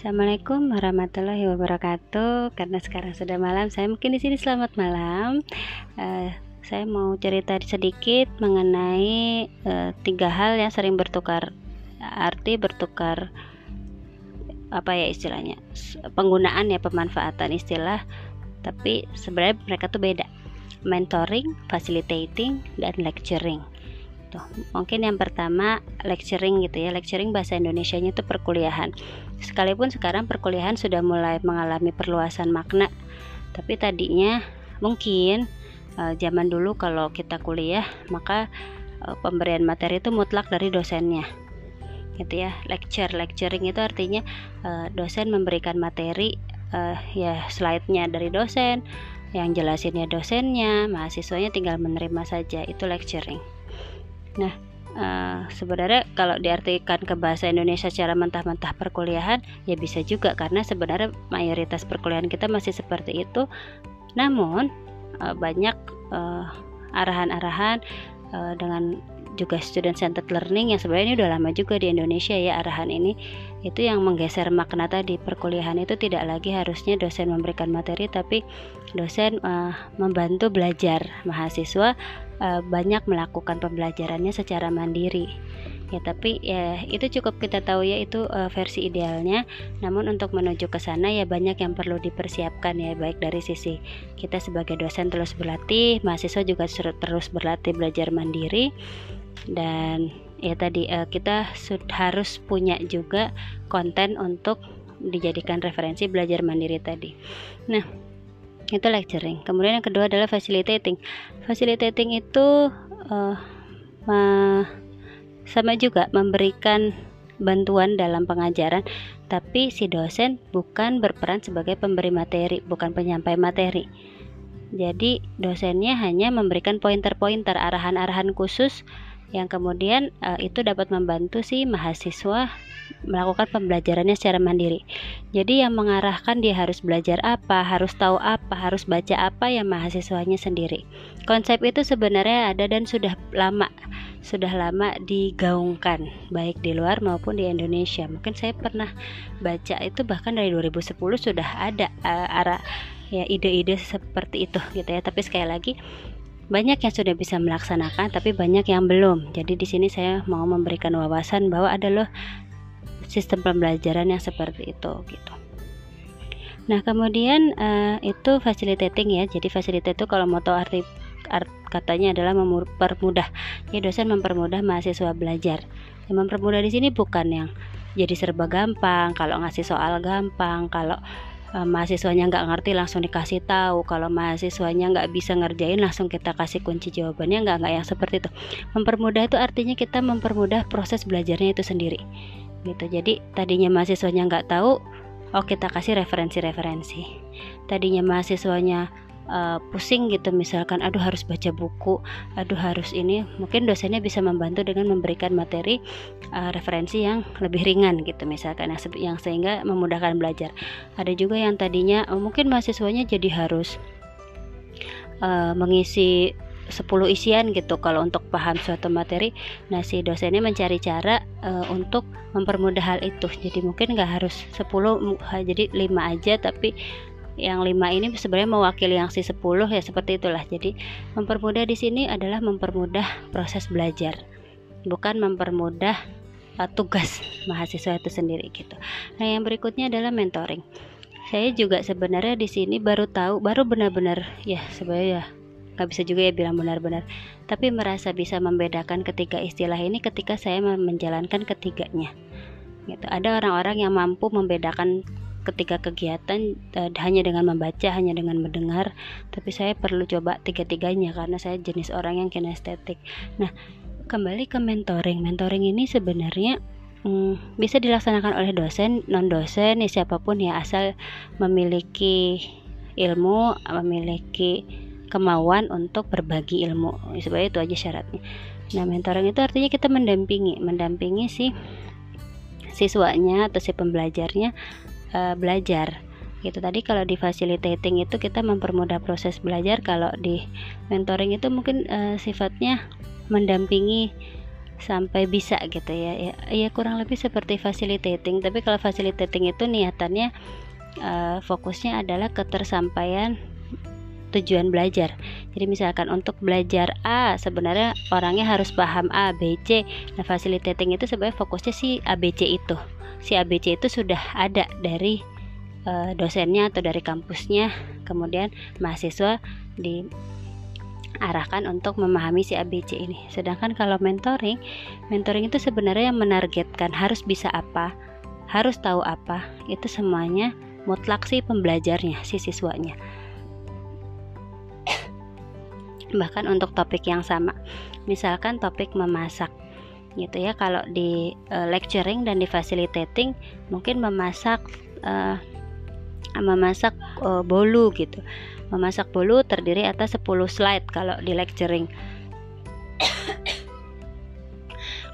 Assalamualaikum warahmatullahi wabarakatuh. Karena sekarang sudah malam, saya mungkin di sini selamat malam. Uh, saya mau cerita sedikit mengenai uh, tiga hal yang sering bertukar arti bertukar apa ya istilahnya penggunaan ya pemanfaatan istilah tapi sebenarnya mereka tuh beda mentoring, facilitating, dan lecturing Tuh, mungkin yang pertama lecturing gitu ya. Lecturing bahasa Indonesianya itu perkuliahan. Sekalipun sekarang perkuliahan sudah mulai mengalami perluasan makna, tapi tadinya mungkin uh, zaman dulu kalau kita kuliah maka uh, pemberian materi itu mutlak dari dosennya. Gitu ya. Lecture, lecturing itu artinya uh, dosen memberikan materi uh, ya slide-nya dari dosen, yang jelasinnya dosennya, mahasiswanya tinggal menerima saja. Itu lecturing. Nah, uh, sebenarnya kalau diartikan ke bahasa Indonesia secara mentah-mentah perkuliahan, ya bisa juga karena sebenarnya mayoritas perkuliahan kita masih seperti itu. Namun uh, banyak uh, arahan-arahan uh, dengan juga student centered learning yang sebenarnya ini udah lama juga di Indonesia ya arahan ini itu yang menggeser makna tadi perkuliahan itu tidak lagi harusnya dosen memberikan materi tapi dosen uh, membantu belajar mahasiswa uh, banyak melakukan pembelajarannya secara mandiri. Ya tapi ya itu cukup kita tahu ya itu uh, versi idealnya. Namun untuk menuju ke sana ya banyak yang perlu dipersiapkan ya baik dari sisi kita sebagai dosen terus berlatih mahasiswa juga terus berlatih belajar mandiri. Dan ya tadi uh, kita harus punya juga konten untuk dijadikan referensi belajar mandiri tadi. Nah itu lecturing. Kemudian yang kedua adalah facilitating. Facilitating itu uh, sama juga memberikan bantuan dalam pengajaran. Tapi si dosen bukan berperan sebagai pemberi materi bukan penyampai materi. Jadi dosennya hanya memberikan pointer-pointer arahan-arahan khusus yang kemudian uh, itu dapat membantu si mahasiswa melakukan pembelajarannya secara mandiri. Jadi yang mengarahkan dia harus belajar apa, harus tahu apa, harus baca apa yang mahasiswanya sendiri. Konsep itu sebenarnya ada dan sudah lama, sudah lama digaungkan baik di luar maupun di Indonesia. Mungkin saya pernah baca itu bahkan dari 2010 sudah ada uh, arah ya ide-ide seperti itu gitu ya. Tapi sekali lagi banyak yang sudah bisa melaksanakan tapi banyak yang belum. Jadi di sini saya mau memberikan wawasan bahwa ada loh sistem pembelajaran yang seperti itu gitu. Nah kemudian uh, itu facilitating ya. Jadi facilitate itu kalau tahu arti art, katanya adalah mempermudah ya dosen mempermudah mahasiswa belajar. Yang mempermudah di sini bukan yang jadi serba gampang kalau ngasih soal gampang kalau uh, mahasiswanya nggak ngerti langsung dikasih tahu. Kalau mahasiswanya nggak bisa ngerjain langsung kita kasih kunci jawabannya. Nggak nggak yang seperti itu. Mempermudah itu artinya kita mempermudah proses belajarnya itu sendiri. Gitu. Jadi tadinya mahasiswanya nggak tahu oh kita kasih referensi-referensi. Tadinya mahasiswanya uh, pusing gitu misalkan aduh harus baca buku aduh harus ini. Mungkin dosennya bisa membantu dengan memberikan materi uh, referensi yang lebih ringan gitu misalkan yang, yang sehingga memudahkan belajar. Ada juga yang tadinya oh, mungkin mahasiswanya jadi harus uh, mengisi 10 isian gitu kalau untuk paham suatu materi. Nah si dosennya mencari cara uh, untuk mempermudah hal itu. Jadi mungkin nggak harus 10 jadi 5 aja tapi yang lima ini sebenarnya mewakili yang si 10 ya seperti itulah. Jadi mempermudah di sini adalah mempermudah proses belajar bukan mempermudah uh, tugas mahasiswa itu sendiri gitu. Nah yang berikutnya adalah mentoring. Saya juga sebenarnya di sini baru tahu baru benar-benar ya sebenarnya nggak bisa juga ya bilang benar-benar tapi merasa bisa membedakan ketiga istilah ini ketika saya menjalankan ketiganya gitu. Ada orang-orang yang mampu membedakan ketika kegiatan uh, hanya dengan membaca hanya dengan mendengar. Tapi saya perlu coba tiga-tiganya karena saya jenis orang yang kinestetik. Nah kembali ke mentoring. Mentoring ini sebenarnya hmm, bisa dilaksanakan oleh dosen non dosen ya siapa pun ya asal memiliki ilmu memiliki kemauan untuk berbagi ilmu. Sebenarnya itu aja syaratnya. Nah mentoring itu artinya kita mendampingi. Mendampingi si siswanya atau si pembelajarnya uh, belajar gitu tadi kalau di facilitating itu kita mempermudah proses belajar kalau di mentoring itu mungkin uh, sifatnya mendampingi sampai bisa gitu ya ya, ya kurang lebih seperti facilitating tapi kalau facilitating itu niatannya uh, fokusnya adalah ketersampaian tujuan belajar. Jadi misalkan untuk belajar A sebenarnya orangnya harus paham A, B, C. Nah, facilitating itu sebenarnya fokusnya si ABC itu. Si ABC itu sudah ada dari uh, dosennya atau dari kampusnya. Kemudian mahasiswa diarahkan untuk memahami si ABC ini. Sedangkan kalau mentoring, mentoring itu sebenarnya yang menargetkan harus bisa apa, harus tahu apa. Itu semuanya mutlak sih pembelajarnya, si siswanya bahkan untuk topik yang sama misalkan topik memasak gitu ya. Kalau di uh, lecturing dan di facilitating mungkin memasak uh, memasak uh, bolu gitu. Memasak bolu terdiri atas 10 slide kalau di lecturing.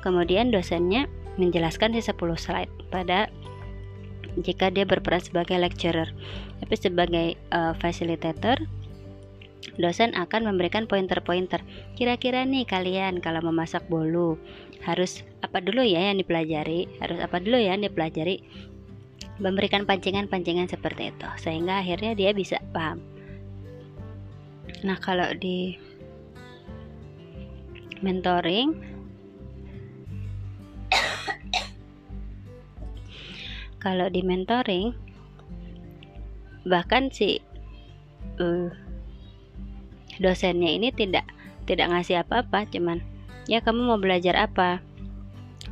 Kemudian dosennya menjelaskan di 10 slide pada jika dia berperan sebagai lecturer. Tapi sebagai uh, facilitator dosen akan memberikan pointer-pointer. Kira-kira nih kalian kalau memasak bolu harus apa dulu ya yang dipelajari? Harus apa dulu ya yang dipelajari? Memberikan pancingan-pancingan seperti itu sehingga akhirnya dia bisa paham. Nah, kalau di mentoring kalau di mentoring bahkan si uh, dosennya ini tidak tidak ngasih apa-apa cuman ya kamu mau belajar apa?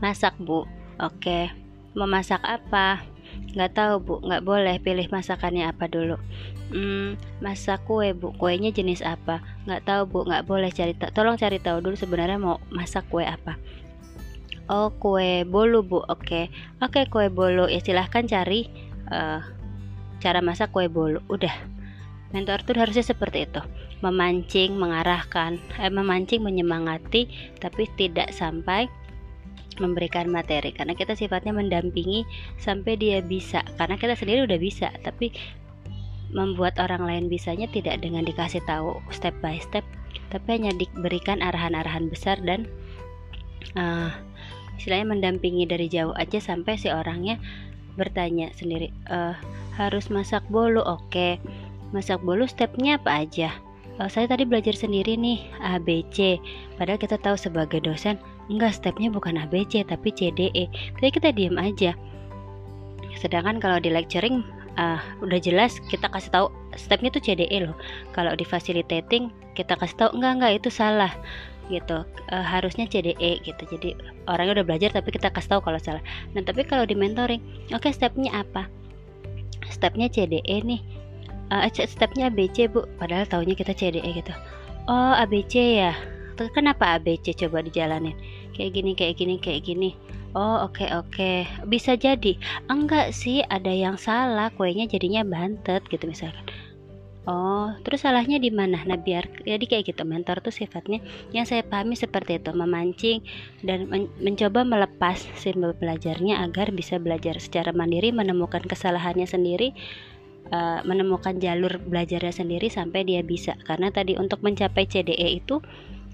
Masak bu. Oke. Mau masak apa? Nggak tahu bu. Nggak boleh pilih masakannya apa dulu. Hmm, masak kue bu. Kuenya jenis apa? Nggak tahu bu. Nggak boleh cari tahu tolong cari tahu dulu sebenarnya mau masak kue apa. Oh kue bolu bu. Oke. Oke kue bolu. Ya silahkan cari uh, cara masak kue bolu. Udah mentor tuh harusnya seperti itu. Memancing mengarahkan eh, memancing menyemangati tapi tidak sampai memberikan materi. Karena kita sifatnya mendampingi sampai dia bisa. Karena kita sendiri udah bisa tapi membuat orang lain bisanya tidak dengan dikasih tahu step by step tapi hanya diberikan arahan-arahan besar dan uh, istilahnya mendampingi dari jauh aja sampai si orangnya bertanya sendiri uh, harus masak bolu oke. okay masak bolu stepnya apa aja? Uh, saya tadi belajar sendiri nih ABC padahal kita tahu sebagai dosen enggak stepnya bukan ABC tapi CDE tapi kita diam aja. Sedangkan kalau di lecturing uh, udah jelas kita kasih tahu stepnya tuh CDE loh. Kalau di facilitating kita kasih tahu enggak enggak itu salah. Gitu. Uh, harusnya CDE gitu. Jadi orangnya udah belajar tapi kita kasih tahu kalau salah. Nah tapi kalau di mentoring oke okay, stepnya apa? Stepnya CDE nih uh, stepnya ABC bu. Padahal taunya kita CDE gitu. Oh ABC ya? Kenapa ABC coba dijalanin. Kayak gini kayak gini kayak gini. Oh oke okay, oke. Okay. bisa jadi. Enggak sih ada yang salah. Kuenya jadinya bantet gitu misalkan. Oh, terus salahnya di mana? Nah, biar jadi kayak gitu. Mentor tuh sifatnya yang saya pahami seperti itu, memancing dan men mencoba melepas simbol belajarnya agar bisa belajar secara mandiri, menemukan kesalahannya sendiri uh, menemukan jalur belajarnya sendiri sampai dia bisa. Karena tadi untuk mencapai CDE itu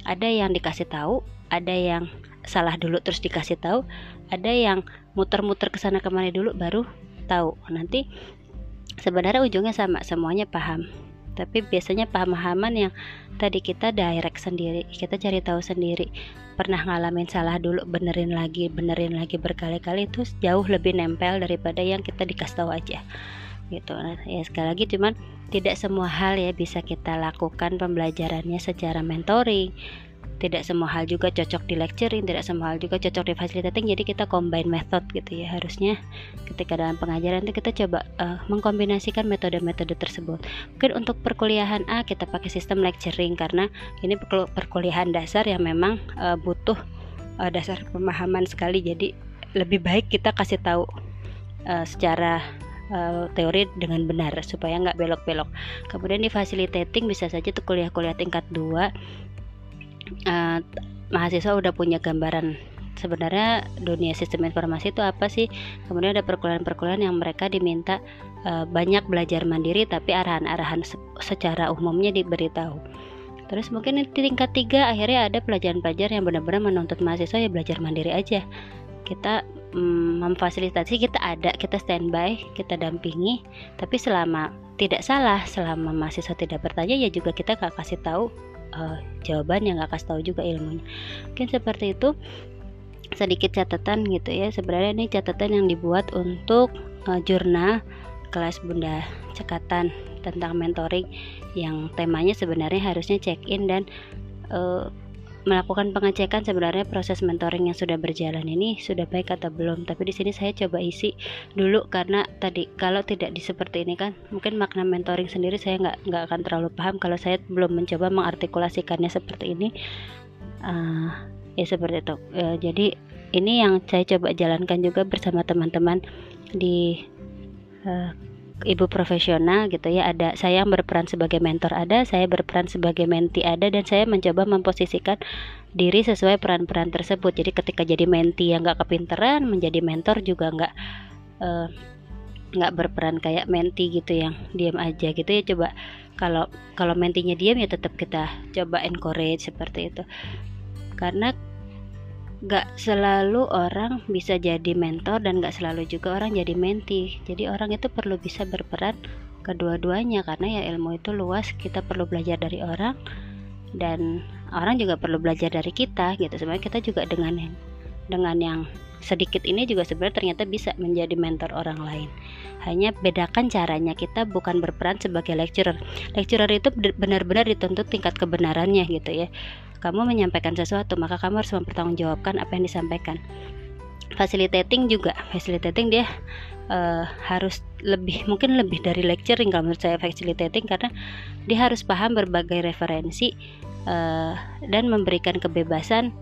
ada yang dikasih tahu ada yang salah dulu terus dikasih tahu ada yang muter-muter ke sana kemari dulu baru tahu. Nanti sebenarnya ujungnya sama semuanya paham. Tapi biasanya pemahaman yang tadi kita direct sendiri kita cari tahu sendiri. Pernah ngalamin salah dulu benerin lagi benerin lagi berkali-kali itu jauh lebih nempel daripada yang kita dikasih tahu aja gitu nah, ya sekali lagi cuman tidak semua hal ya bisa kita lakukan pembelajarannya secara mentoring tidak semua hal juga cocok di lecturing, tidak semua hal juga cocok di facilitating. Jadi kita combine method gitu ya. Harusnya ketika dalam pengajaran itu kita coba uh, mengkombinasikan metode-metode tersebut. Mungkin untuk perkuliahan A kita pakai sistem lecturing karena ini perkuliahan dasar yang memang uh, butuh uh, dasar pemahaman sekali. Jadi lebih baik kita kasih tahu uh, secara uh, teori dengan benar supaya nggak belok-belok. Kemudian di facilitating bisa saja tuh kuliah-kuliah tingkat 2 uh, eh, mahasiswa udah punya gambaran sebenarnya dunia sistem informasi itu apa sih? Kemudian ada perkuliahan-perkuliahan yang mereka diminta uh, banyak belajar mandiri tapi arahan-arahan se secara umumnya diberitahu. Terus mungkin di tingkat tiga akhirnya ada pelajaran-pelajaran yang benar-benar menuntut mahasiswa ya belajar mandiri aja. Kita mm, memfasilitasi kita ada kita standby kita dampingi. Tapi selama tidak salah selama mahasiswa tidak bertanya ya juga kita gak kasih tahu uh, jawaban yang gak kasih tahu juga ilmunya. Mungkin seperti itu. Sedikit catatan gitu ya. Sebenarnya ini catatan yang dibuat untuk uh, jurnal kelas bunda cekatan tentang mentoring yang temanya sebenarnya harusnya check in dan uh, melakukan pengecekan sebenarnya proses mentoring yang sudah berjalan ini sudah baik atau belum. Tapi di sini saya coba isi dulu karena tadi kalau tidak di seperti ini kan mungkin makna mentoring sendiri saya nggak nggak akan terlalu paham. Kalau saya belum mencoba mengartikulasikannya seperti ini uh, ya seperti itu. Uh, jadi ini yang saya coba jalankan juga bersama teman-teman di uh, ibu profesional gitu ya ada saya yang berperan sebagai mentor ada saya berperan sebagai menti ada dan saya mencoba memposisikan diri sesuai peran-peran tersebut. Jadi ketika jadi menti yang nggak kepinteran menjadi mentor juga nggak uh, nggak berperan kayak menti gitu yang diam aja gitu ya. Coba kalau kalau mentinya diam ya tetap kita coba encourage seperti itu. Karena gak selalu orang bisa jadi mentor dan gak selalu juga orang jadi menti jadi orang itu perlu bisa berperan kedua-duanya karena ya ilmu itu luas kita perlu belajar dari orang dan orang juga perlu belajar dari kita gitu. Sebenarnya kita juga dengan dengan yang sedikit ini juga sebenarnya ternyata bisa menjadi mentor orang lain. Hanya bedakan caranya kita bukan berperan sebagai lecturer. Lecturer itu benar-benar dituntut tingkat kebenarannya gitu ya. Kamu menyampaikan sesuatu maka kamu harus mempertanggungjawabkan apa yang disampaikan. Facilitating juga facilitating dia uh, harus lebih mungkin lebih dari lecturing kalau menurut saya facilitating karena dia harus paham berbagai referensi uh, dan memberikan kebebasan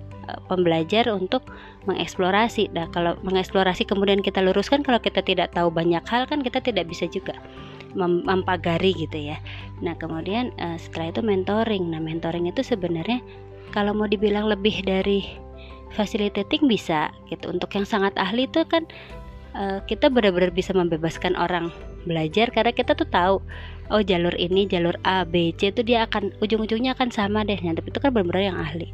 pembelajar untuk mengeksplorasi. Nah, kalau mengeksplorasi kemudian kita luruskan kalau kita tidak tahu banyak hal kan kita tidak bisa juga mem mempagari gitu ya. Nah, kemudian uh, setelah itu mentoring. Nah, mentoring itu sebenarnya kalau mau dibilang lebih dari facilitating bisa gitu untuk yang sangat ahli itu kan uh, kita benar-benar bisa membebaskan orang belajar karena kita tuh tahu oh jalur ini jalur A B C itu dia akan ujung-ujungnya akan sama deh nah, tapi itu kan benar-benar yang ahli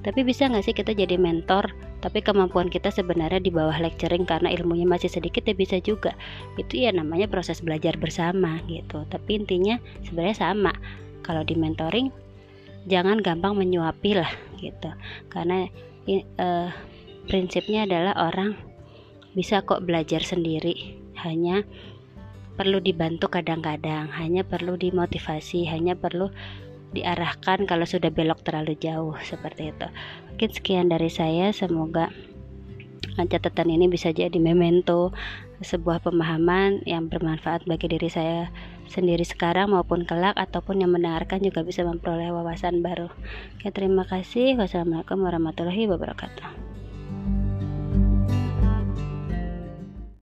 tapi bisa nggak sih kita jadi mentor tapi kemampuan kita sebenarnya di bawah lecturing karena ilmunya masih sedikit ya bisa juga. Itu ya namanya proses belajar bersama gitu. Tapi intinya sebenarnya sama. Kalau di mentoring jangan gampang menyuapi lah gitu. Karena uh, prinsipnya adalah orang bisa kok belajar sendiri. Hanya perlu dibantu kadang-kadang hanya perlu dimotivasi hanya perlu diarahkan kalau sudah belok terlalu jauh seperti itu mungkin sekian dari saya semoga catatan ini bisa jadi memento sebuah pemahaman yang bermanfaat bagi diri saya sendiri sekarang maupun kelak ataupun yang mendengarkan juga bisa memperoleh wawasan baru. Oke, terima kasih. Wassalamualaikum warahmatullahi wabarakatuh.